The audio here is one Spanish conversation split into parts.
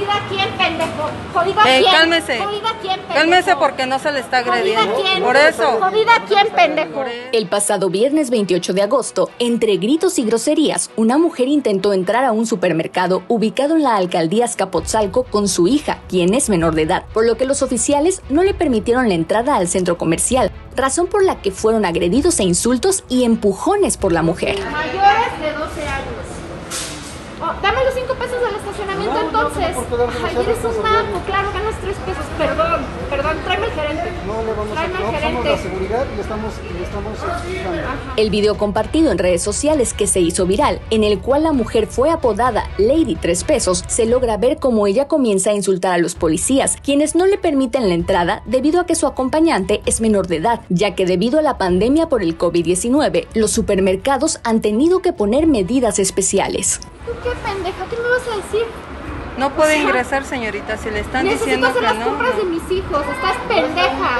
¿Jodida quién, pendejo? ¿Jodida Eh, quién? cálmese. ¿Jodida quién, pendejo? Cálmese porque no se le está agrediendo. ¿Jodida quién? Por eso. ¿Jodida quién, pendejo? El pasado viernes 28 de agosto, entre gritos y groserías, una mujer intentó entrar a un supermercado ubicado en la alcaldía Azcapotzalco con su hija, quien es menor de edad, por lo que los oficiales no le permitieron la entrada al centro comercial, razón por la que fueron agredidos a insultos y empujones por la mujer. Mayores de 12 años. Oh, dame los 5 pesos del estacionamiento No, no entonces. qué darte Ay, eres un no. naco, claro, ganas 3 pesos. Perdón, perdón, tráeme al gerente. No le vamos a Tráeme al no somos la seguridad y le estamos, le estamos explicando. El video compartido en redes sociales que se hizo viral, en el cual la mujer fue apodada Lady Tres Pesos, se logra ver cómo ella comienza a insultar a los policías, quienes no le permiten la entrada debido a que su acompañante es menor de edad, ya que debido a la pandemia por el COVID-19, los supermercados han tenido que poner medidas especiales. ¿Tú qué pendeja? ¿Qué me vas a decir? No puede ingresar, señorita, si le están Necesito diciendo hacer que las no. compras de no. mis hijos. Estás pendeja.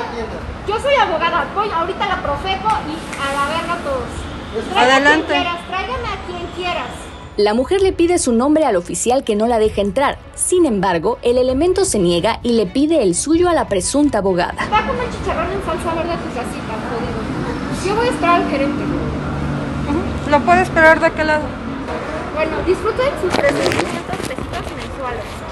Yo soy abogada. Voy ahorita a la Profeco y a la verga todos. Tráigame Adelante. A quien quieras, tráigame a quien quieras. La mujer le pide su nombre al oficial que no la deja entrar. Sin embargo, el elemento se niega y le pide el suyo a la presunta abogada. Va a comer chicharrón en salsa verde a tu casita, jodido. Yo voy a esperar al gerente. Lo puede esperar de aquel lado. Bueno, disfruten sus 300 pesitos Vale.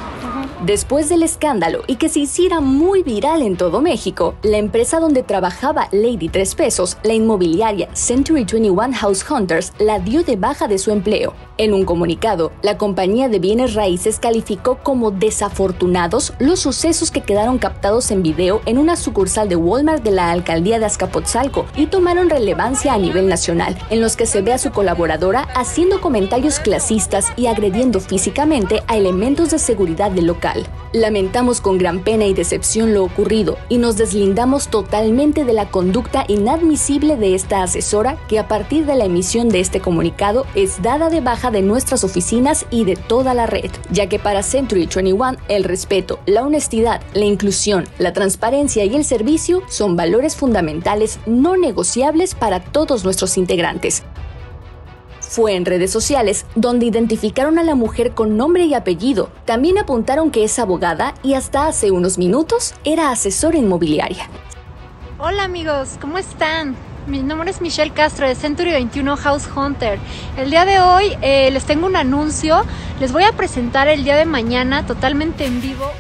Después del escándalo y que se hiciera muy viral en todo México, la empresa donde trabajaba Lady Tres Pesos, la inmobiliaria Century 21 House Hunters, la dio de baja de su empleo. En un comunicado, la compañía de bienes raíces calificó como desafortunados los sucesos que quedaron captados en video en una sucursal de Walmart de la alcaldía de Azcapotzalco y tomaron relevancia a nivel nacional, en los que se ve a su colaboradora haciendo comentarios clasistas y agrediendo físicamente a elementos de seguridad local. Lamentamos con gran pena y decepción lo ocurrido y nos deslindamos totalmente de la conducta inadmisible de esta asesora que a partir de la emisión de este comunicado es dada de baja de nuestras oficinas y de toda la red, ya que para Century 21 el respeto, la honestidad, la inclusión, la transparencia y el servicio son valores fundamentales no negociables para todos nuestros integrantes. Fue en redes sociales donde identificaron a la mujer con nombre y apellido. También apuntaron que es abogada y hasta hace unos minutos era asesora inmobiliaria. Hola amigos, ¿cómo están? Mi nombre es Michelle Castro de Century 21 House Hunter. El día de hoy eh, les tengo un anuncio. Les voy a presentar el día de mañana totalmente en vivo